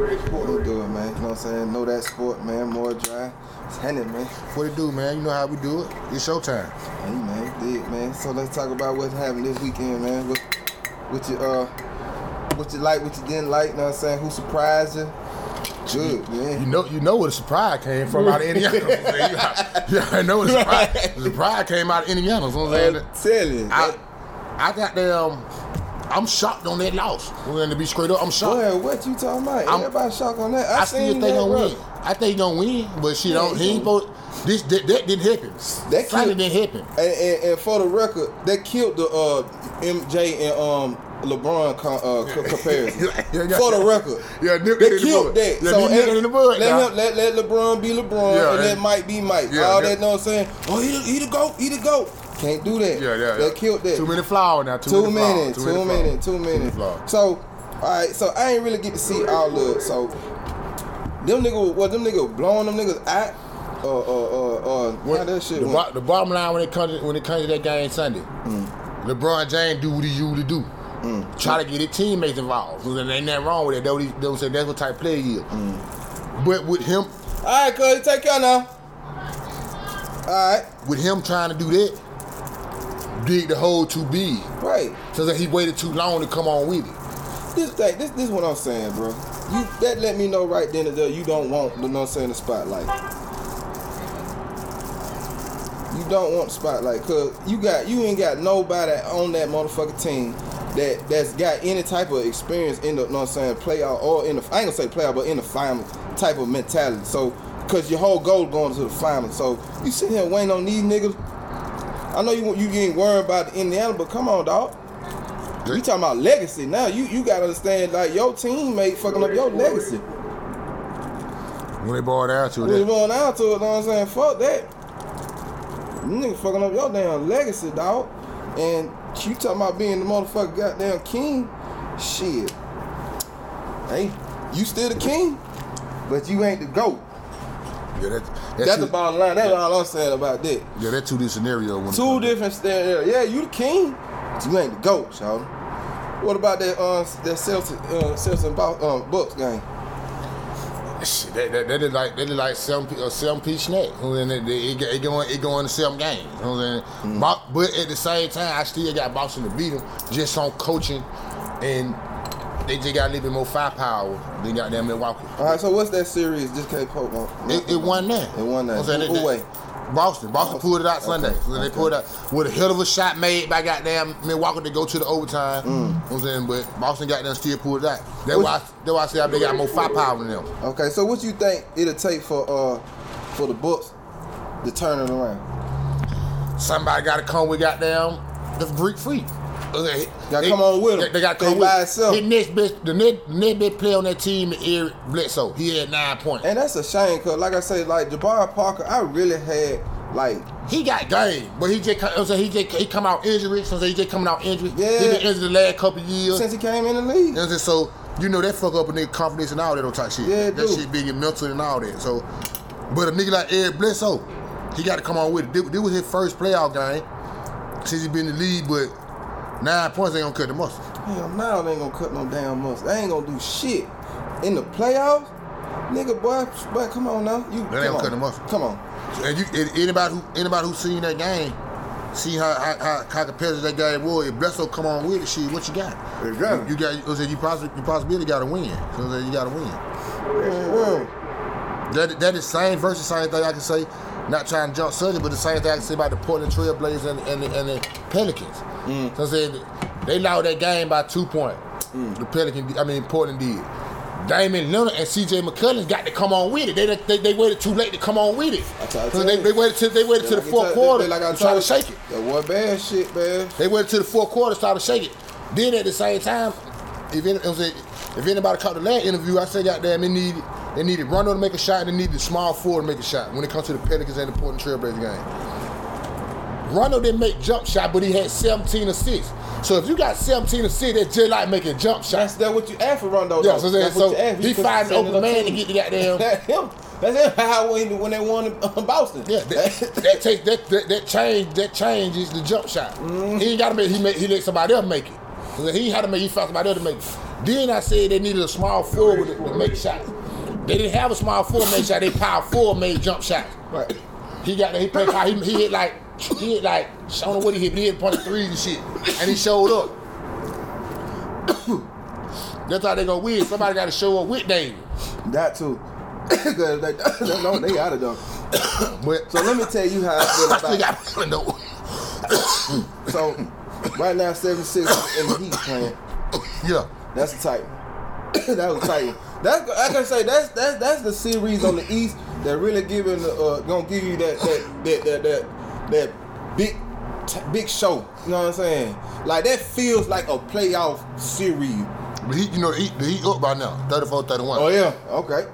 What do it, man? You know what I'm saying? Know that sport, man. More dry. It's handed, man. What it do, man? You know how we do it. It's showtime. Hey, man. Did, man. So let's talk about what happened this weekend, man. What, what you, uh, what you like, what you didn't like, you know what I'm saying? Who surprised you? Good, man. You know, you know where the surprise came from out of Indiana. yeah, I know the surprise. The surprise came out of Indiana. You know what I'm saying? I'm telling. I, I got them. I'm shocked on that loss. We're going to be straight up. I'm shocked. Boy, what you talking about? I'm- Everybody shocked on that. I, I still think that, gonna win. I think he gonna win, but shit, Yeah, don't, he ain't supposed. This that, that didn't happen. That Finally killed- didn't happen. And, and, and for the record, that killed the uh, MJ and um, LeBron co- uh, co- comparison. Yeah. For the record, Yeah, they the killed bud. that. Yeah, so nip it ain't- in the bud, let him let, let LeBron be LeBron Yeah, and let and- Mike be Mike. All that know what I'm saying? Oh, he the, he the goat, he the goat. Can't do that. Yeah, yeah, They yeah. killed that. Too many flowers now. Too, Two many minutes, flowers. two many minutes, two flowers. Too many minutes. So, all right, so I ain't really get to see all of it. So, them niggas, what them niggas blowing them niggas out? Uh, uh, uh, uh, that shit the, bo- the bottom line when it comes to, when it comes to that game Sunday, Mm. LeBron James do what he usually do. Try to get his teammates involved. So there ain't nothing wrong with it. That's what, he, that's what, that's what type of player he is. Mm. But with him, All right, cuz, take care now. All right, with him trying to do that, dig the hole too big. right. So that he waited too long to come on with it. This thing, this, this is what I'm saying, bro. You that let me know right then and there you don't want the no saying the spotlight. You don't want the spotlight, cause you got you ain't got nobody on that motherfucking team that that's got any type of experience in the you know what I'm saying playoff or in the I ain't gonna say playoff, but in the final type of mentality. So, cause your whole goal going to the final. So you sit here waiting on these niggas. I know you you ain't worried about Indiana, but come on, dog. You talking about legacy now. You you gotta understand like your teammate fucking up your legacy. When they brought out to We they going out to it, know what I'm saying? Fuck that. You niggas fucking up your damn legacy, dog. And you talking about being the motherfucking goddamn king? Shit. Hey, you still the king, but you ain't the goat. Yeah, that, That's too, the bottom line. That's all I'm saying about that. Yeah, that two different scenario. When Two different standards. Yeah, you the king, but you ain't the goat, y'all. What about that uh that Celtics uh Celtics and uh, Bucks game? Shit, that, that, that is like that is like seven a seven piece snack. You know, it, it, it going it going to seven games. You know what I'm saying? Bo- But at the same time, I still got Boston to beat them just on coaching, and they just got a little bit more firepower than got them Milwaukee. All right, so what's that series? Just can't poke on. It, it won that. It won that. You know what I'm saying? Who- who they- way? Boston. Boston pulled it out Sunday. Okay, So they okay. pulled it out with a hell of a shot made by goddamn Milwaukee to go to the overtime. You know what I'm saying? But Boston got them still pulled it out. That's What- why, I, that's why I say they got more firepower than them. Okay, so what you think it'll take for uh for the Bucks to turn it around? Somebody got to come with goddamn the Greek freak. Okay, Gotta come on with 'em. They, they got They come by with itself. His next best, the next, next best player on that team is Eric Bledsoe. He had nine points. And that's a shame, cause like I say, like Jabari Parker, I really had like He got game, but he just, saying, he just he come out injured. So he just coming out injured. Yeah. he been injured the last couple of years. since he came in the league. You know what I'm saying? So you know that fuck up a nigga confidence and all that on type shit. Yeah, that shit being and mental and all that. So, but a nigga like Eric Bledsoe, he got to come on with it. This, this was his first playoff game since he been in the league, but nine points ain't gonna cut the muscle. Hell, now they ain't gonna cut no damn muscle. They ain't gonna do shit in the playoffs. Nigga, boy, boy, come on now. You ain't gonna cut the muscle. Come on. And you, anybody who anybody who seen that game, see how how, how, how competitive that game was. If Bledsoe come on with it, shit, what you got? Exactly. You, you got. You, you possibly you possibly got to win. So you got to win. Mm. That that is same versus same thing I can say. Not trying to jump subject, but the same thing I can say about the Portland Trailblazers and, and, the, and the Pelicans. Mm. So I said they allowed that game by two points. Mm. The Pelican, I mean Portland did. Damian Lillard and C.J. McCollum got to come on with it. They, they, they waited too late to come on with it. Try So they, they waited till they waited till the Like I fourth tell- quarter like I to try to shake it. That was bad shit, man. They waited till the fourth quarter to start to shake it. Then at the same time, if any, if anybody caught the last interview, I said, goddamn, it needed they needed Rondo to make a shot, and they needed small forward to make a shot when it comes to the Pelicans and the Portland Trailblazers game. Rondo didn't make jump shot, but he had 17 assists. So if you got 17 assists, that's just like making jump That's shots. that what you asked for Rondo. Yeah, so, That's so what you asked. he could find an open man to get the goddamn. That's him. That's him. How when, when they won in Boston. Yeah, that, that takes that, that that change that changes the jump shot. Mm-hmm. He ain't got to make he make he let somebody else make it. So he had to make he found somebody else to make it. Then I said they needed a small forward to, to make shots. They didn't have a small forward make shot. They power forward made jump shots. Right. He got he played he, he hit like he hit like I don't know what he hit, but he hit of threes and shit. And he showed up. That's how they gonna win. Somebody gotta show up with David. That too. Because they, they, they out of them. But So let me tell you how I feel I about got no. So right now, 76 in the Heat playing. Yeah. That's a tight. that was a tight. That's I can say that's that's that's the series on the East that really giving uh, gonna give you that that that that that, that big big show. You know what I'm saying? Like that feels like a playoff series. But he, you know, he, he up by now, 34, 31. Oh yeah. Okay.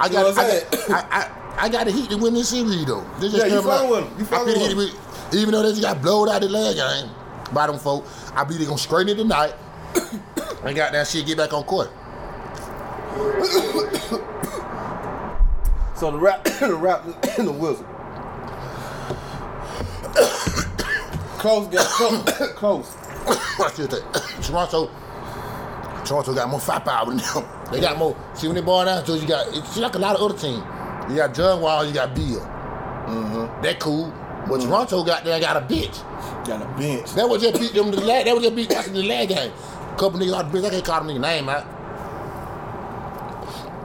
I You know got, what I'm I, got I, I, I got the Heat to win this series though. They just Yeah, you came out- fucking with 'em. You I fucking feel with the Heat will- Even though they just got blowed out the last game by them folk, I believe they gonna straighten it tonight and got that shit get back on court. So the rap, the rap, and the Wizard. close, got close. close. Watch this thing. Toronto, Toronto got more firepower than them. They got more. See when they ball down, so you got it's like a lot of other teams. You got John Wall, you got Bill. Mm-hmm. That cool. But Toronto got there got a bitch. Got a bench. That was just beat them the last. That was just beat Washington the last game. Couple niggas out the bitch. I can't call them nigga name out.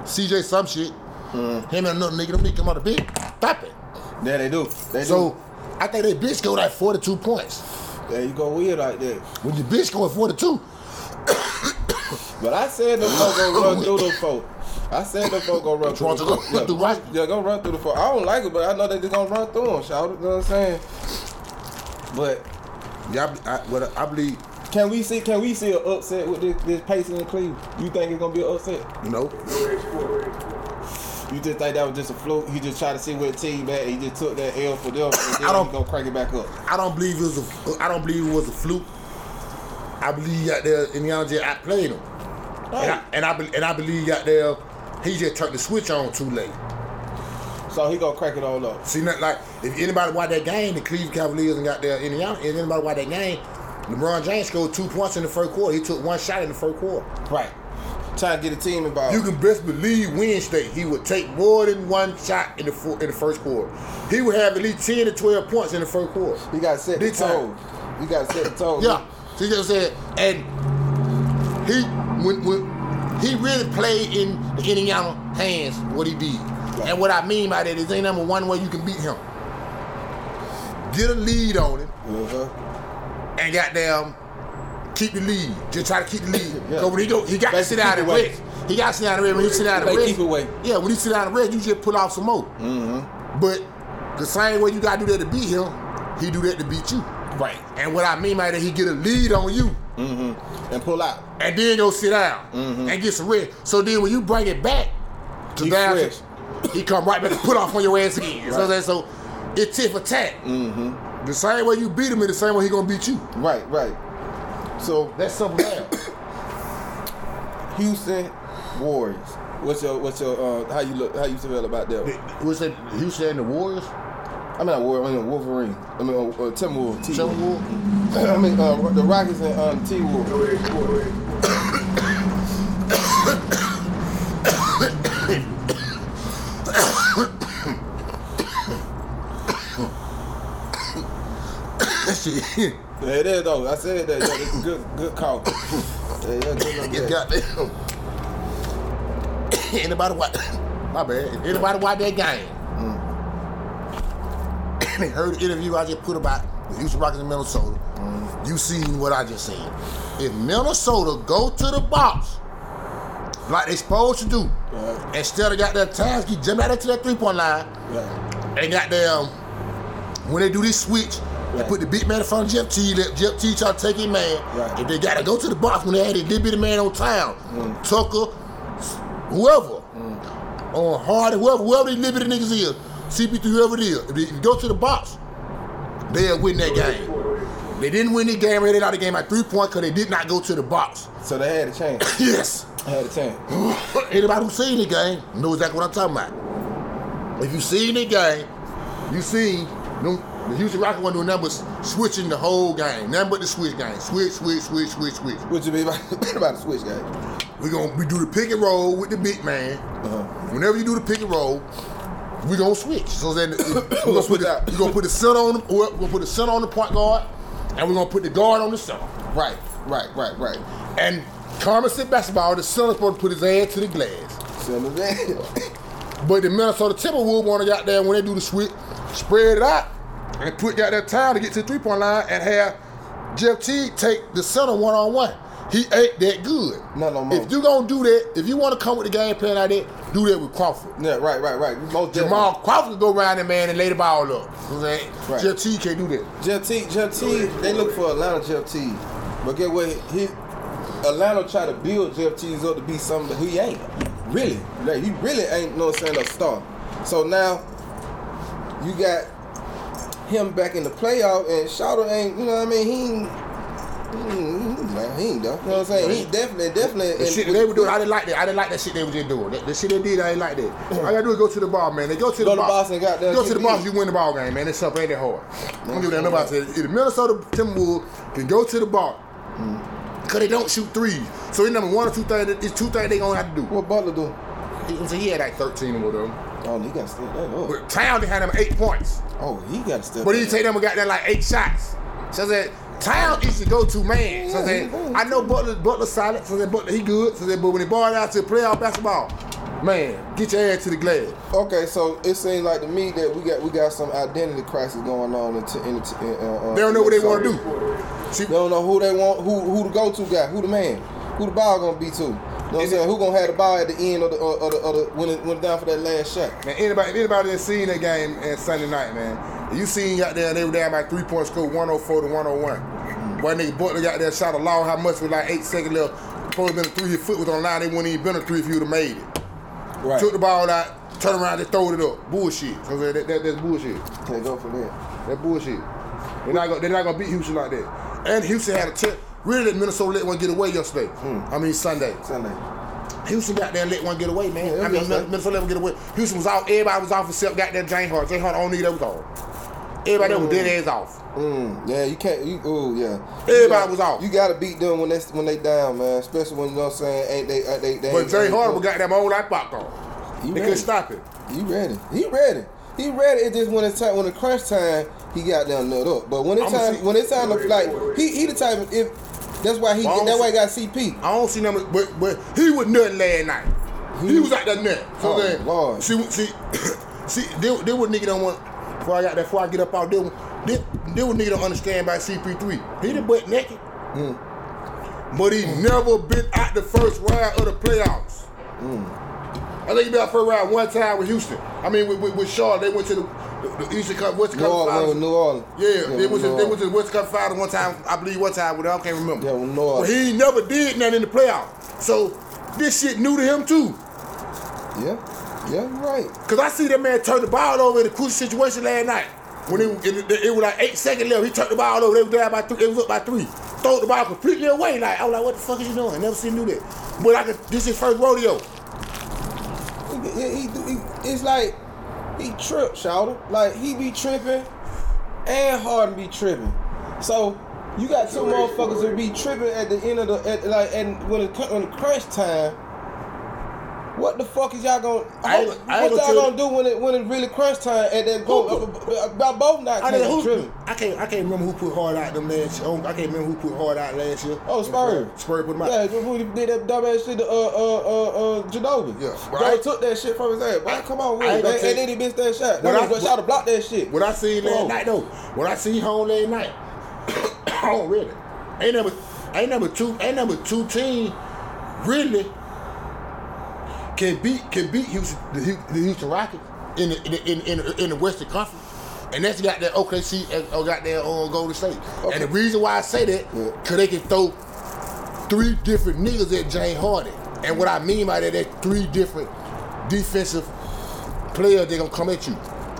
CJ some shit. Mm-hmm. Him and another nigga. Them niggas come out the bitch. Stop it. Yeah, they do. They So do. I think they bitch go like 42 points. There you go weird like that. When your bitch go at 42, But I said them folk gonna run through the folk. I said them folk gonna run through the gonna folk. through right? Yeah, gonna run through the folk. I don't like it, but I know they just gonna run through them. Shout it, you know what I'm saying? But yeah, I, I, I believe, can we see can we see an upset with this, this Pacers in Cleveland? You think it's gonna be an upset? know, You just think that was just a fluke? He just tried to see where the team at. He just took that L for them, and then I don't- gonna crank it back up. I don't believe it was a, I don't believe it was a fluke. I believe out there Indiana just outplayed him, and I, and I and I believe out there he just turned the switch on too late. So he gonna crank it all up. See, not like if anybody watch that game, the Cleveland Cavaliers and got there Indiana. If anybody watch that game, LeBron James scored two points in the first quarter. He took one shot in the first quarter. Right. Trying to get a team involved. You can best believe Wednesday he would take more than one shot in the in the first quarter. He would have at least ten to twelve points in the first quarter. You gotta set the tone. You gotta set the tone. Yeah, see what I'm saying? And he when, when he really played in the Indiana hands what he did. And what I mean by that is ain't number one way you can beat him. Get a lead on him Uh-huh. And goddamn keep the lead. Just try to keep the lead. Yeah. So when he go, he got to sit down and rest. He got to sit down and rest. When he sit down and rest, keep away. Yeah, when he sit down and rest, you just pull off some more. Mm-hmm. But the same way you got to do that to beat him, he do that to beat you. Right. And what I mean by that, he get a lead on you. Mm-hmm. And pull out. and then go sit down and get some rest. So then when you bring it back to He down, he come right back and put off on your ass again. So that so it's tit for tat. Mm-hmm. The same way you beat him, is the same way he gonna beat you. Right, right. So That's simple as. Houston Warriors. What's your what's your uh how you look how you feel about that? What's that? Houston and the Warriors. I mean, not Warriors, I mean Wolverine. I mean, uh, uh, Timberwolves. Timberwolves. I mean, uh, the Rockets and um, T Wolves. That. Yeah, it is though. I said that. A good, good call. Yeah, yeah, good It's look at that. goddamn. Anybody watch? My bad. Anybody watch that game? Mm. And heard the interview I just put about the Houston Rockets in Minnesota. Mm. You seen what I just said. If Minnesota go to the box like they supposed to do, Yeah. instead of got their times keep jumping out to that three point line, Yeah. and got them when they do this switch, they Right. put the big man in front of Jeff T, let Jeff T try to take his man. Right. If they gotta go to the box when they had it, they be the man on town. Mm. Tucker, whoever. Mm. On Hardy, whoever, whoever these liberty niggas is, CP3, whoever it is, if they go to the box, they'll win that game. They didn't win the game, they out the game at three points because they did not go to the box. So they had a chance. Yes. Had a chance. Anybody who seen the game knows exactly what I'm talking about. If you seen the game, you seen them The Houston Rockets wasn't doing nothing but switching the whole game. Nothing but the switch game. Switch, switch, switch, switch, switch. What you mean about, about the switch game? We gonna we do the pick and roll with the big man. Uh-huh. Whenever you do the pick and roll, we gonna switch. So then we gonna put switch the, out. we gonna put the center on the we're gonna put the center on the point guard, and we're gonna put the guard on the center. Right, right, right, right. And common sense basketball, the center's supposed to put his ass to the glass. Send it. But the Minnesota Timberwolves want to got there when they do the switch, spread it out and put out that time to get to the three point line and have Jeff Teague take the center one on one. He ain't that good. No more. If you gonna do that, if you want to come with the game plan like that, do that with Crawford. yeah, right, right, right. Most Jamal Crawford can go around that man and lay the ball up. You know what I'm saying? Right. Jeff Teague can't do that. Jeff T, Jeff T, they look for Atlanta Jeff T. But get what? He Atlanta try to build Jeff T's up to be something that he ain't. Really. Like, he really ain't no saying a star. So now you got him back in the playoff and Shouter ain't, you know what I mean? He ain't he ain't, man, he ain't though. You know what I'm saying? He definitely, definitely. The shit they were doing, I didn't like that. I didn't like that shit they was just doing. The, the shit they did, I didn't like that. All you gotta do is go to the ball, man. They go to Go the ball. Boston, goddamn, Go to the ball, you win the ball game, man. It's something ain't that hard. I don't give damn nobody said. If the Minnesota Timberwolves can go to the ball, mm. because they don't shoot threes. So it's number one or two things. It's two things they gonna have to do. What Butler do? He, so he had like 13 or whatever. Oh, he got to step that up. But Town they had him eight points. Oh, he got to step But he take them and got that like eight shots. So that Town is the go-to man. So that I know Butler Butler solid. So that Butler he good. So that but when he ball out to playoff basketball, man, get your ass to the glass. Okay, so it seems like to me that we got we got some identity crisis going on in, t- in, t- in uh, uh, They don't know what they want to do. See, They don't know who they want, who who the go to guy, who the man, who the ball gonna be to. You know what I'm saying? Who gonna have the ball at the end of the uh, of the, of the when it went down for that last shot? man, anybody anybody that seen that game on Sunday night, man, you seen out there they were down by three points, score, 104 to 101. Boy, nigga Butler got there shot a long how much with like eight seconds left. Supposed to been a three. His foot was on line. They wouldn't even been a three if you would have made it. Right. Took the ball out, turn around, and throw it up. Bullshit. So that, that, that's bullshit. Can't go for that. That bullshit. They're not gonna, they're not gonna beat Houston like that. And Houston had a tip. Really, let Minnesota let one get away yesterday. I mean Sunday. Sunday. Houston got there and let one get away, man. Yeah, I mean yesterday. Minnesota let one get away. Houston was off. Everybody was off except got that James Harden. James Harden only that was off. Everybody else was dead ass off. Mm, yeah, you can't. You, ooh, yeah. Everybody You gotta- was off. You gotta beat them when they when they down, man. Especially when you know what I'm saying. Ain't they? Ain't they, they But ain't- Harden got that old like popcorn. He They couldn't stop it. He ready. He ready. He ready. It just when it's time when the crunch time, he got them nut up. But when it's time see- when it's time to like he he the type of if that's why he Well, that's why he got CP. I don't see nothing, but but he was nutting last night. He was out there nut. So Oh, then, Lord. see, see, see, they, they would nigga don't want. Before I got that, before I get up out there, they, they would nigga don't understand about CP3. He the butt naked, hmm. but he never been out the first round of the playoffs. Hmm. I think he been out first round one time with Houston. I mean, with, with, with Charlotte, they went to the, the, Eastern Cup, Western New Cup Orleans, Finals. New Orleans. Yeah, they with went to New they Orleans. to West Cup Final one time. I believe one time with. I can't remember. Yeah, with New But Orleans. he never did nothing in the playoffs. So this shit new to him too. Yeah, yeah, right. Cause I see that man turn the ball over in a crucial situation last night. When it, it, it was like eight seconds left, he turned the ball over. They was down by three. It was up by three. Throw the ball completely away. Like I was like, what the fuck is you doing? Never seen him do that. But I could, this is his first rodeo. He, he, he, it's like he trip, shouter. Like he be tripping, and Harden be tripping. So you got two motherfuckers that be tripping at the end of the at, like and when it when the crunch time. What the fuck is y'all gonna? I what I y'all gonna gonna do when it when it really crunch time at that go about both not I, can't who. I can't. I can't remember who put hard out them last year. I can't remember who put hard out last year. Oh, Spurs. Spurs put them out. Yeah, who did that dumb ass shit to uh uh uh uh Ginobili. Yeah, Joe I- took that shit from his ass. Boy, come on, I with ain't it, gonna man. tell And then he missed that shot. When That I shot to block that shit. What I see last Whoa. night though, when I see home last night, oh really? Ain't number, ain't number two, ain't number two team really can beat can beat Houston the, Houston Rockets in the in the, in, in, in the Western Conference. And that's got that OKC or got that on Golden State. Okay. And the reason why I say that, Yeah. cause they can throw three different niggas at James Harden. And what I mean by that, that three different defensive players they gonna come at you.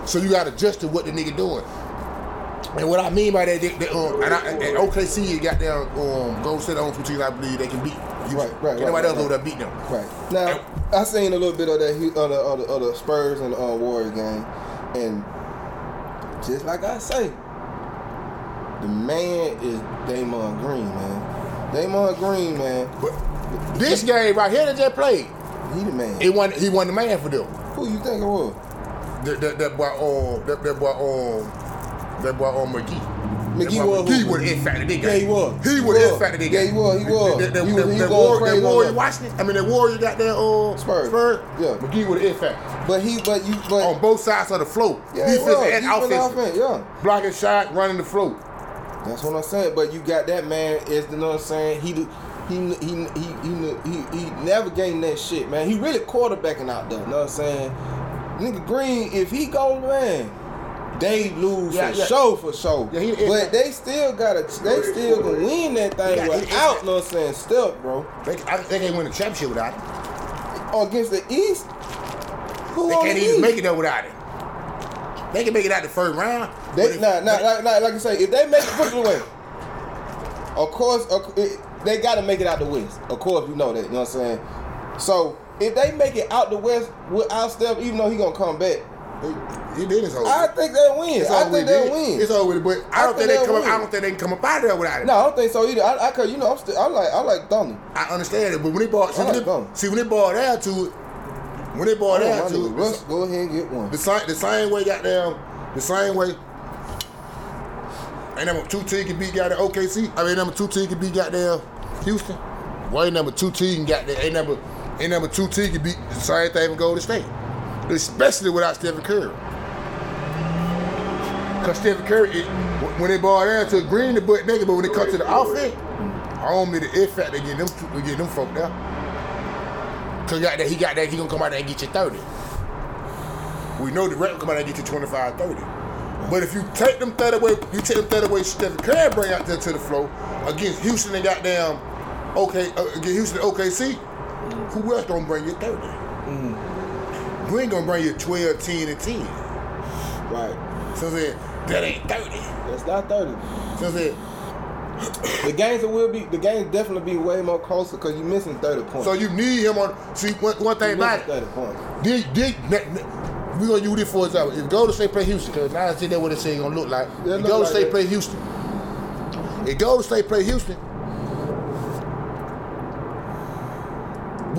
So you gotta adjust to what the nigga doing. And what I mean by that, they, they, um, and, I, and OKC got their um, Golden State on two teams I believe they can beat. Right, right, Ain't nobody right, else right. over there beat them. Right now, I seen a little bit of that of the, of the, of the Spurs and uh, Warriors game, and just like I say, the man is Draymond Green, man. Draymond Green, man. But this game right here that just played, He the man. he won. He won the man for them. Who you think it was? That that, that boy um that, that boy um that boy um McGee. McGee was He was in fact that Yeah, he was. He was in fact that Yeah, he was. He was. That, that, He that, was- he that, going war, crazy that on warrior. Washington. I mean that warrior got that uh Spurs. Spurs. Yeah. McGee was in fact But he, but you, but on both sides of the float. yeah, defense and offense. yeah. Blocking shot, running the float. That's what I'm saying. But you got that man is the know what I'm saying. He he he he he he, he navigating that shit, man. He really quarterbacking out there. You know what I'm saying? Nigga Green, if he goes, man, they lose Yeah, for yeah. sure, for sure. Yeah, he- but they still gotta, they still can win that thing Yeah, he- without, know what I'm saying, step, bro. They, I, they can't win the championship without it. Against the East, who They can't the even East? make it there without it. They can make it out the first round. but They, if- nah, nah, like, like, like I say, if they make it, put it away. Of course, of- it- they got to make it out the West. Of course, we know that. You know what I'm saying? So if they make it out the West without Steph, even though he gonna come back, He did his whole. I think they'll win. It's I think they'll win. It's over with. But I I don't think think they come. Up. I don't think they can come up out of there without it. no, I don't think so either. I, I cause you know I'm still I like I like Thunder. I understand it, but when they bought, see, I when like they, see when they bought down to it, when they bought down to it, Russ, go ahead and get one. the same the same way got down, the same way. Ain't number two team can beat goddamn OKC. I mean number two team can beat goddamn Houston. Why ain't number two team got there? Ain't number ain't number two team can beat the same thing with Golden State, especially without Stephen Curry. Cause Stephen Curry, it, when they ball down to Green, the butt nigga, but when it comes to the offense, I don't mean the if fact they get them they get them folk there. Cause he got that, he got that, he gonna come out there and get you 30. We know the rep come out there and get you 25, 30. But if you take them 30 away, you take them 30 away, Stephen Curry bring out there to the floor against Houston and goddamn okay uh, against Houston OKC, who else gonna bring you 30? Green gonna bring you 12, 10, and 10. Right. So I said, that ain't 30. That's not thirty. So I said, The games will be the games definitely be way more closer because you missing thirty points. so you need him on. See, one, one thing about missing thirty points. Did, did, we gonna use this for example. If Golden State play Houston, because now I see that what it's saying gonna look like. Yeah, if Golden like State that. play Houston, if Golden State play Houston,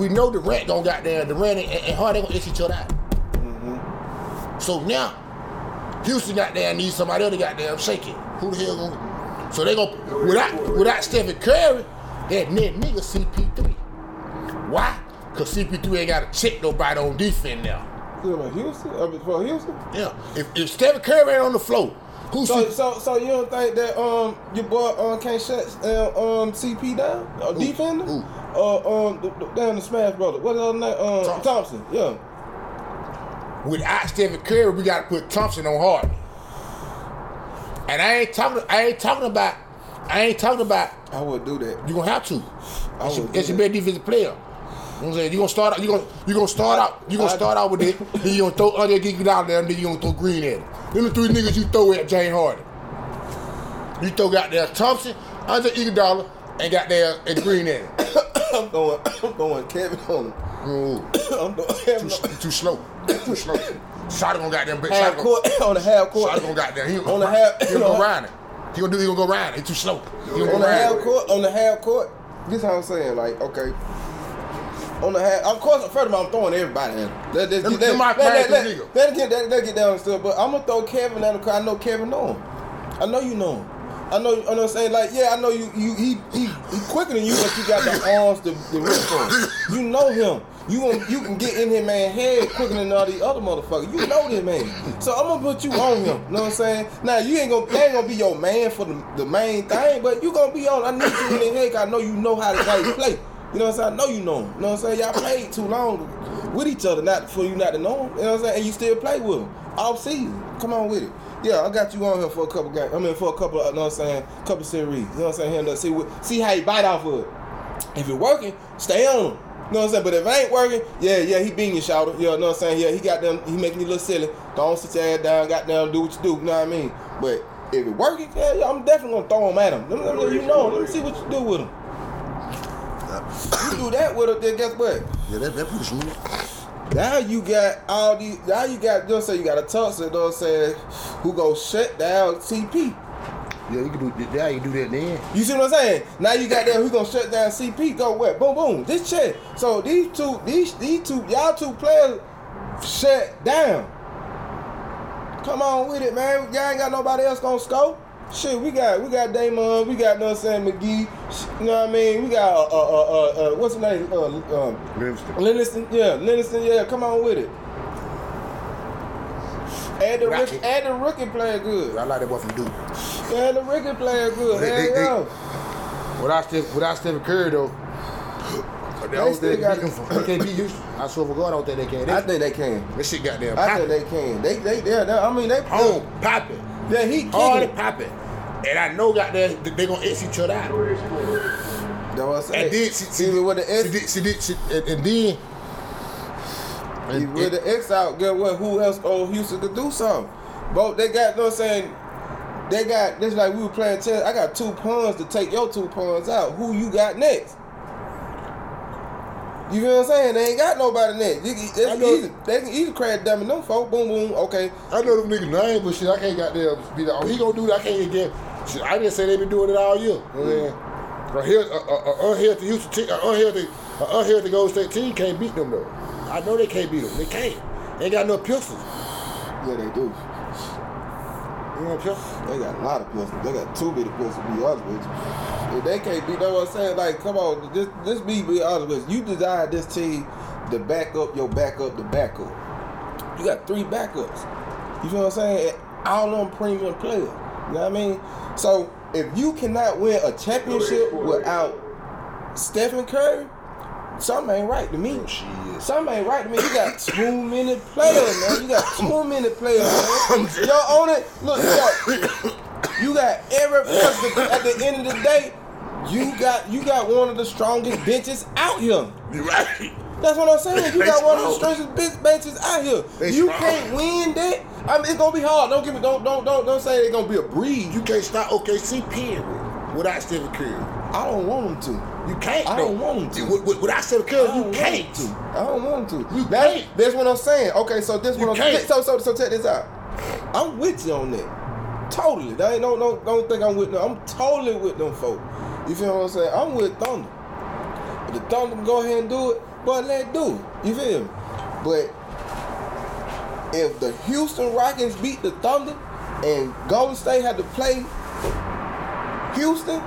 we know the Durant gonna got there. Durant and, and Harden gonna itch each other out. Mm-hmm. So now, Houston got there need somebody else to got there shake it. Who the hell gonna? So they gonna without without Stephen Curry, that net nigga CP3. Why? Cause CP3 ain't gotta check nobody on defense now. Houston, for Houston. Yeah. If, if Stephen Curry ain't on the floor, who's So, C- so, so you don't think that um your boy um can't shut uh, um CP down or defender? Who? Uh, um, the, the, down the Smash Brother. What is his name? Um, Thompson. Thompson. Yeah. without Stephen Curry, we gotta put Thompson on Harden. And I ain't talking. I ain't talking about. I ain't talking about. I would do that. You gonna have to. I That's your, would do your best defensive player. You know what I'm saying? You gonna start out. You gonna you gonna start out. You gonna start out with it. then you gonna throw Andre Geek out there, and then you gonna throw Green at him. Them the three niggas you throw at James Harden. You throw got there Thompson, Andre Iguodala, and got there and Green at him. I'm going. I'm going Kevin on him. Oh. I'm going Kevin too, on too slow. Too slow. Shot gonna got them. half court on the half court. Shot gonna there. He, On the half- He gonna go round it. He gonna do. He gonna go round it. Too slow. He gonna go on the half it. court, on the half court. This how I'm saying, like, okay. On the half, of course, first of all, I'm throwing everybody him. Let, let, let, them my let, let, let, nigga. let, get, let, let get down still, but I'm gonna throw Kevin at him because I know Kevin know him. I know you know him. I know, you know what I'm saying? Like, yeah, I know you, you he, he, he quicker than you, but you got the arms to, to reach. You know him. You you can get in his man head quicker than all the other motherfuckers. You know this man. So I'm gonna put you on him. You know what I'm saying? Now you ain't gonna, ain't gonna be your man for the, the main thing, but you gonna be on. I need you in the head I know you know how to, you play. You know what I'm saying? I know you know him. You know what I'm saying? Y'all played too long with each other, not for you not to know him. You know what I'm saying? And you still play with him. Off season. Come on with it. Yeah, I got you on here for a couple games. I mean, for a couple, you know what I'm saying? Couple series. You know what I'm saying? Here, see, what- see how you bite off of it. If it working, stay on him. You know what I'm saying? But if it ain't working, yeah, yeah, he being your shouter. You know what I'm saying? Yeah, he got them, he making you look silly. Don't sit your ass down, got down, do what you do. You know what I mean? But if it working, yeah, yeah, I'm definitely gonna throw him at him. Let me, let me, you know, let me see what you do with him. You do that with him, then guess what? Yeah, that, that pretty smooth. Now you got all these. Now you got. Don't say you got a Thompson. I'm say who go shut down CP. Yeah, you can do that. You can do that then. You see what I'm saying? Now you got them who gonna shut down CP. Go what? Boom, boom. This shit. So these two, these these two, y'all two players shut down. Come on with it, man. Y'all ain't got nobody else gonna score. Shit, we got we got Draymond, we got you know saying McGee. You know what I mean? We got uh uh uh, uh what's his name? Uh, um, Livingston. Livingston, yeah, Livingston, yeah. Come on with it. And the and the rookie player good. I like that boy from Duke. And the rookie player good. They- they- they- yeah. Without Steph, without Stephen Curry though, they don't still got they. They can't beat Houston. I swear for God, I don't think they can. They, I think they can. that shit got them I think they can. They they they. they I mean they Home popping. Yeah, he Hard kicking. popping. And I know got that they gonna X each other out. I say. And then she, she, with the she, X, did, she did, she, and then even with the X out, get what? Who else? Oh, Houston could do something. Both they got. You know what I'm saying? They got this like we were playing chess. I got two pawns to take your two pawns out. Who you got next? You feel what I'm saying? They ain't got nobody next. You, know. easy. They can easily crash dumb and them folk. Boom, boom. Okay. I know them niggas name, but shit, I can't got them be like, oh, he gonna do that. I can't get. Shit, I didn't say they been doing it all year. You know what I'm saying? Mm-hmm. A healthy, a, a, a unhealthy Houston team, a unhealthy, a unhealthy Golden State team can't beat them though. I know they can't beat them. They can't. They ain't got no pistols. Yeah, they do. You know pistols? They got a lot of pistols. They got too many pistols. To be honest with you, if they can't beat, that's what I'm saying. Like, come on, this this be be honest with you. You designed this team to back up your backup, the backup. You got three backups. You feel what I'm saying? And All them premium players. You know what I mean? So if you cannot win a championship without Stephen Curry, something ain't right to me. Oh, shit. Something ain't right to me. You got too many players, man. You got too many players, man. Yo, on it. Look, you got, you got every. At the end of the day, you got you got one of the strongest benches out here. You right. That's what I'm saying. You They got one of the strongest big benches out here. They you strong. can't win that. I mean, it's gonna be hard. Don't give me. Don't don't don't don't say it's gonna be a breeze. You can't stop OKC period without Stephen Curry. I don't want them to. You can't. I don't want him to. With- with- Without Stephen I Curry, you can't. to. I don't want to. You That's, can't. that's what I'm saying. Okay, so this one. So so so check this out. I'm with you on that. Totally. That ain't no no don't think I'm with them. I'm totally with them folk. You feel what I'm saying? I'm with Thunder. If the Thunder can go ahead and do it, but let it do it. You feel me? But if the Houston Rockets beat the Thunder and Golden State had to play Houston,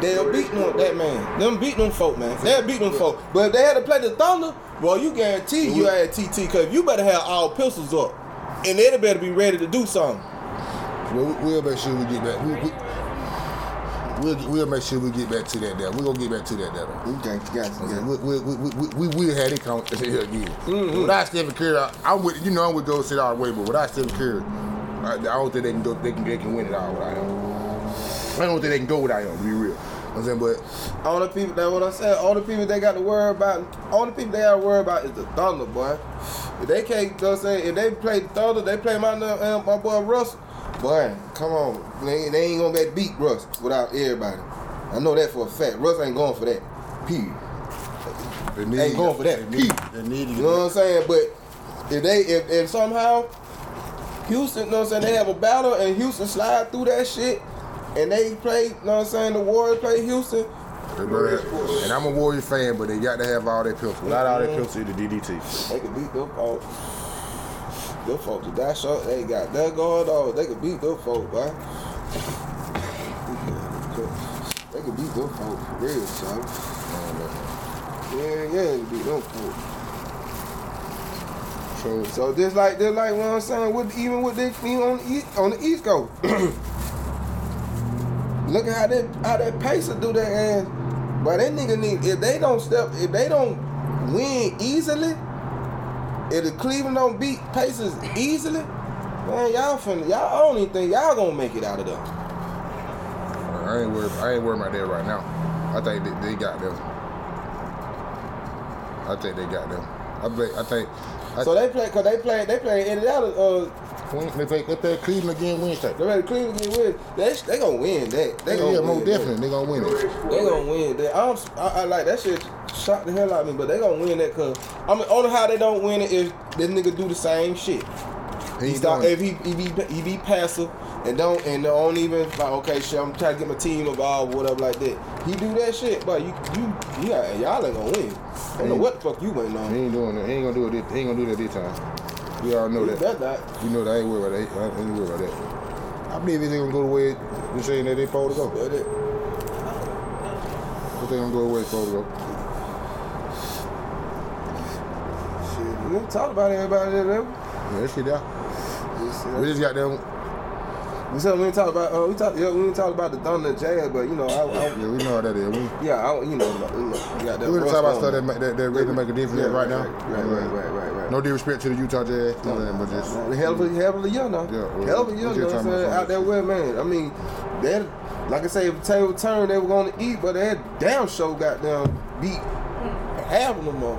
they'll beat them, that man. Them beat them folk, man. They'll beat them folk. But if they had to play the Thunder, well, you guarantee you had TT, because you better have all pistols up. And they better be ready to do something. Well, we- we'll make sure we get back. We, we, we'll, we'll make sure we get back to that. There, we're gonna get back to that. There. though. Okay, gotcha. We we we we we, we will have it come here again. Without Stephen Curry, I- I'm with you know I'm with Golden State all the way, but without Stephen Curry, I, I don't think they can go. They can they can win it all without him. I don't think they can go without him. To be real, I'm saying, but All the people, that's what I said. All the people they got to worry about, all the people they got to worry about is the Thunder, boy. If they can't, you know what I'm saying, if they play the Thunder, they play my uh, my boy Russ. Boy, come on, they, they ain't gonna be beat Russ without everybody. I know that for a fact. Russ ain't going for that. Period. they Ain't going for that. Period. You know what I'm saying? But if they if, if somehow Houston, you know what I'm saying, they have a battle and Houston slide through that shit and they play, you know what I'm saying, the Warriors play Houston, They better have- and I'm a Warrior fan, but they got to have all their pills. Without all their pills, the DDT. they could beat them folks. Them folks, that short, they got that going on. They could beat them folks, boy. They could beat them folks for real, son. Yeah, yeah, they could beat them folks. So So just like just like what I'm saying, with even with this team on the East, on the East Coast. Look at how that how that Pacer do that and but that nigga need if they don't step if they don't win easily, if the Cleveland don't beat Pacers easily, man, y'all finna y'all I don't even think y'all gonna make it out of there. I ain't worried. I ain't worried about that right now. I think they, they got them. I think they got them. I play, I think. I, So they play cause they play they play in and out of uh they play, they play Cleveland again Wednesday. they ready Cleveland get win. They they gonna win that. They Yeah, gonna yeah, win that. definitely they gonna win it. They gonna win that. I'm, I, I like that shit. Shocked the hell out of me, but they gonna win that cause I mean, only how they don't win it is this nigga do the same shit. He He ain't stop doing if he he be he be passive and don't and don't even like okay shit I'm trying to get my team involved whatever like that. He do that shit, but you you yeah y'all ain't gonna win. I don't know what the fuck you waiting He ain't doing that. He ain't gonna do it. This, he ain't gonna do that this time. We all know that. not. We know that. I ain't worried about that. I ain't worried about that. I believe ain't gonna go the way they're saying that they supposed to go. But it, But they gonna go the way it's supposed to go. shit, we didn't talk about everybody that. Yeah, that shit there. We just got them. We said we talk about uh, we talked yeah we talk about the Thunder and Jazz, but you know I, I Yeah, we know how that is. We, yeah I, you know you know, we got that. we talk about stuff that, that, that really make a difference Yeah, right, now. Right, right, right, right, right. No disrespect to the Utah Jazz, no, No, but just The hell of a hell of a year now. Yeah, well, hell of a year, you know what I'm saying? Out there where man, I mean, they like I say, if the table turned, they were gonna eat, but that damn show got them beat half of them all.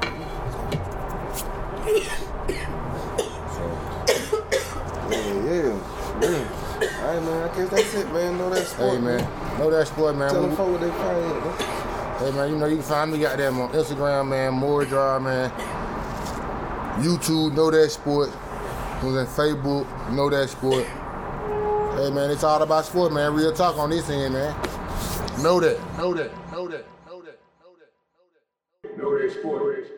Man. I guess that's it, man. Know that sport. hey man, know that sport, man. Tell them folks what they find. man. Hey man, you know you can find me goddamn on Instagram, man, more drive, man. YouTube, know that sport. Was in Facebook, know that sport. Hey man, it's all about sport, man. Real talk on this end, man. Know that, know that, know that, know that, know that, know that. Know that sport, know that sport.